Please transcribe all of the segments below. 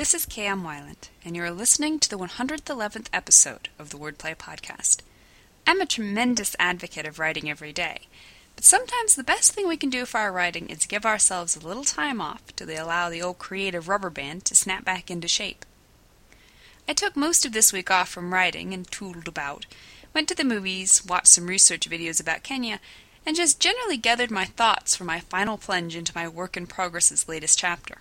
This is K.M. Weiland, and you're listening to the 111th episode of the Wordplay Podcast. I'm a tremendous advocate of writing every day, but sometimes the best thing we can do for our writing is give ourselves a little time off to allow the old creative rubber band to snap back into shape. I took most of this week off from writing and toodled about, went to the movies, watched some research videos about Kenya, and just generally gathered my thoughts for my final plunge into my work in progress's latest chapter.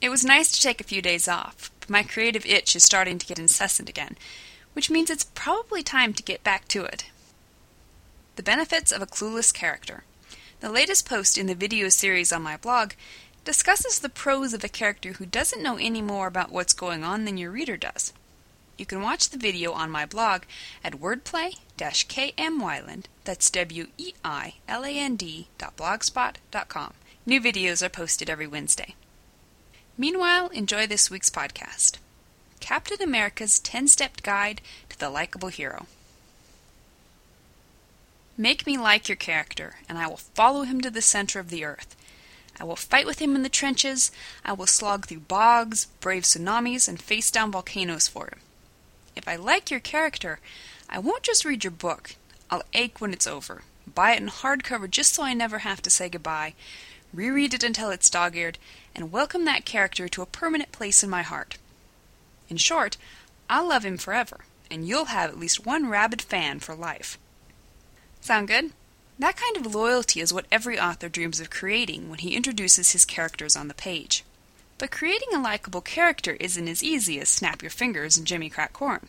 It was nice to take a few days off, but my creative itch is starting to get incessant again, which means it's probably time to get back to it. The benefits of a clueless character. The latest post in the video series on my blog discusses the pros of a character who doesn't know any more about what's going on than your reader does. You can watch the video on my blog at wordplay-kmweiland, that's W-E-I-L-A-N-D dot blogspot dot com. New videos are posted every Wednesday. Meanwhile, enjoy this week's podcast Captain America's 10 Step Guide to the Likeable Hero. Make me like your character, and I will follow him to the center of the earth. I will fight with him in the trenches. I will slog through bogs, brave tsunamis, and face down volcanoes for him. If I like your character, I won't just read your book. I'll ache when it's over, buy it in hardcover just so I never have to say goodbye, reread it until it's dog eared, and welcome that character to a permanent place in my heart. In short, I'll love him forever, and you'll have at least one rabid fan for life. Sound good? That kind of loyalty is what every author dreams of creating when he introduces his characters on the page. But creating a likable character isn't as easy as snap your fingers and Jimmy crack corn.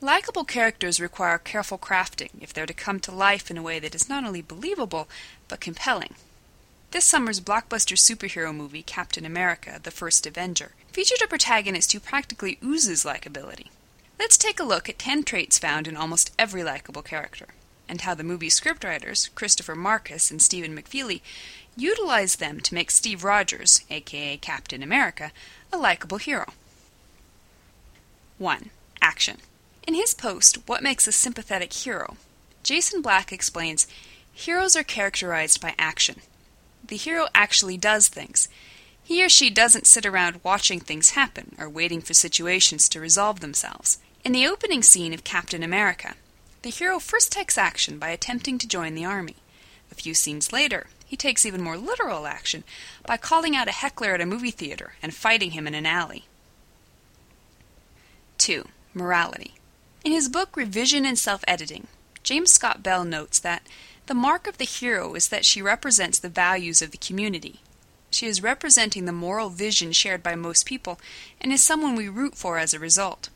Likable characters require careful crafting if they're to come to life in a way that is not only believable, but compelling. This summer's blockbuster superhero movie, Captain America The First Avenger, featured a protagonist who practically oozes likability. Let's take a look at 10 traits found in almost every likable character, and how the movie's scriptwriters, Christopher Markus and Stephen McFeely, utilized them to make Steve Rogers, aka Captain America, a likable hero. 1. Action. In his post, What Makes a Sympathetic Hero? Jason Black explains Heroes are characterized by action the hero actually does things. He or she doesn't sit around watching things happen or waiting for situations to resolve themselves. In the opening scene of Captain America, the hero first takes action by attempting to join the army. A few scenes later, he takes even more literal action by calling out a heckler at a movie theater and fighting him in an alley. 2. Morality. In his book Revision and Self Editing, James Scott Bell notes that the mark of the hero is that she represents the values of the community. She is representing the moral vision shared by most people and is someone we root for as a result.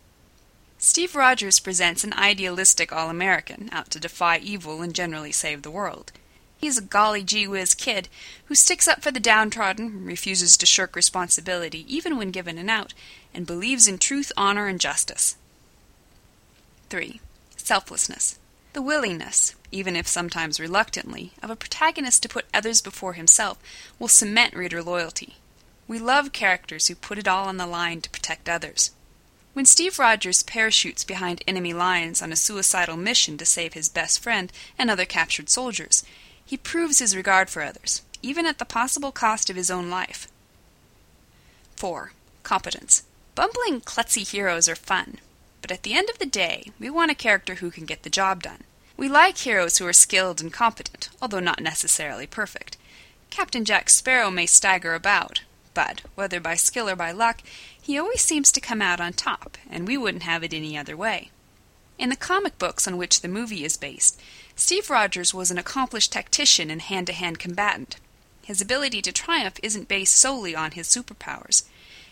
Steve Rogers presents an idealistic All American out to defy evil and generally save the world. He's a golly gee whiz kid who sticks up for the downtrodden, refuses to shirk responsibility even when given an out, and believes in truth, honor, and justice. 3. Selflessness. The willingness, even if sometimes reluctantly, of a protagonist to put others before himself will cement reader loyalty. We love characters who put it all on the line to protect others. When Steve Rogers parachutes behind enemy lines on a suicidal mission to save his best friend and other captured soldiers, he proves his regard for others, even at the possible cost of his own life. 4. Competence. Bumbling, klutzy heroes are fun, but at the end of the day, we want a character who can get the job done. We like heroes who are skilled and competent, although not necessarily perfect. Captain Jack Sparrow may stagger about, but, whether by skill or by luck, he always seems to come out on top, and we wouldn't have it any other way. In the comic books on which the movie is based, Steve Rogers was an accomplished tactician and hand to hand combatant. His ability to triumph isn't based solely on his superpowers.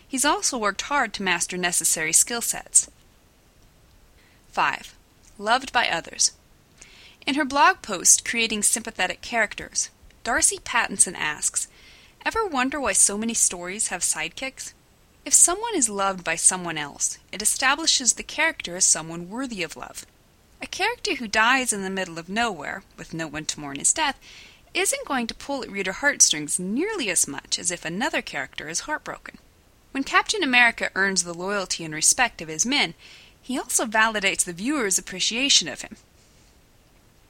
He's also worked hard to master necessary skill sets. 5. Loved by others. In her blog post, Creating Sympathetic Characters, Darcy Pattison asks Ever wonder why so many stories have sidekicks? If someone is loved by someone else, it establishes the character as someone worthy of love. A character who dies in the middle of nowhere, with no one to mourn his death, isn't going to pull at reader heartstrings nearly as much as if another character is heartbroken. When Captain America earns the loyalty and respect of his men, he also validates the viewer's appreciation of him.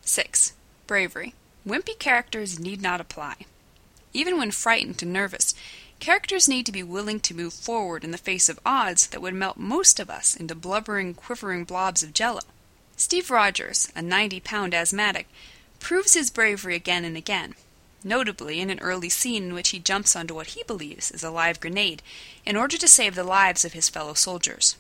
6. Bravery. Wimpy characters need not apply. Even when frightened and nervous, Characters need to be willing to move forward in the face of odds that would melt most of us into blubbering, quivering blobs of jello. Steve Rogers, a 90 pound asthmatic, proves his bravery again and again, notably in an early scene in which he jumps onto what he believes is a live grenade in order to save the lives of his fellow soldiers.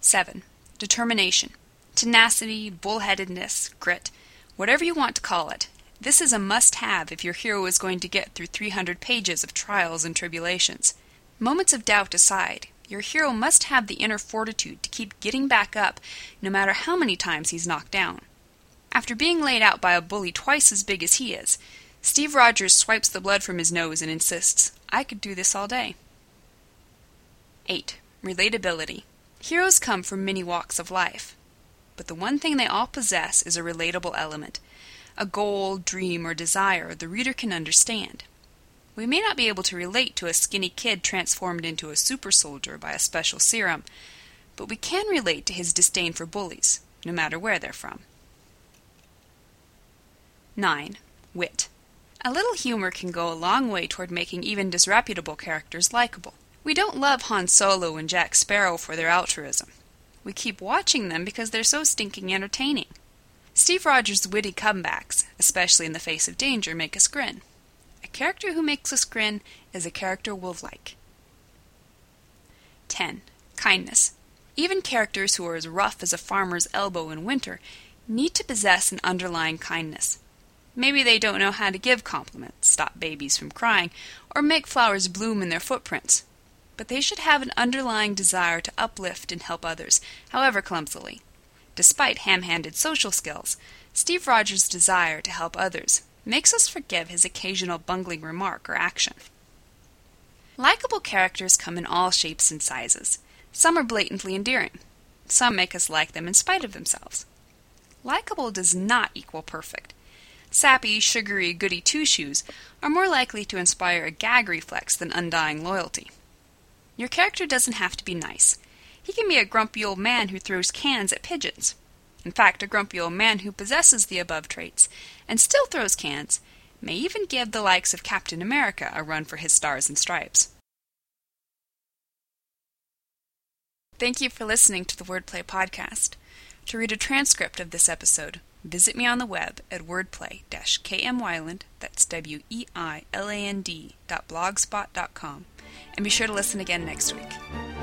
7. Determination. Tenacity, bullheadedness, grit, whatever you want to call it. This is a must have if your hero is going to get through 300 pages of trials and tribulations. Moments of doubt aside, your hero must have the inner fortitude to keep getting back up no matter how many times he's knocked down. After being laid out by a bully twice as big as he is, Steve Rogers swipes the blood from his nose and insists, I could do this all day. 8. Relatability. Heroes come from many walks of life, but the one thing they all possess is a relatable element a goal, dream, or desire the reader can understand. We may not be able to relate to a skinny kid transformed into a super soldier by a special serum, but we can relate to his disdain for bullies, no matter where they're from. 9. Wit. A little humor can go a long way toward making even disreputable characters likable. We don't love Han Solo and Jack Sparrow for their altruism. We keep watching them because they're so stinking entertaining. Steve Rogers' witty comebacks, especially in the face of danger, make us grin. A character who makes us grin is a character we'll like. 10. Kindness. Even characters who are as rough as a farmer's elbow in winter need to possess an underlying kindness. Maybe they don't know how to give compliments, stop babies from crying, or make flowers bloom in their footprints. But they should have an underlying desire to uplift and help others, however clumsily. Despite ham handed social skills, Steve Rogers' desire to help others makes us forgive his occasional bungling remark or action. Likeable characters come in all shapes and sizes. Some are blatantly endearing. Some make us like them in spite of themselves. Likeable does not equal perfect. Sappy, sugary, goody two shoes are more likely to inspire a gag reflex than undying loyalty. Your character doesn't have to be nice. He can be a grumpy old man who throws cans at pigeons. In fact, a grumpy old man who possesses the above traits and still throws cans may even give the likes of Captain America a run for his stars and stripes. Thank you for listening to the Wordplay Podcast. To read a transcript of this episode, visit me on the web at wordplay-kmweiland, that's W-E-I-L-A-N-D dot blogspot dot com, and be sure to listen again next week.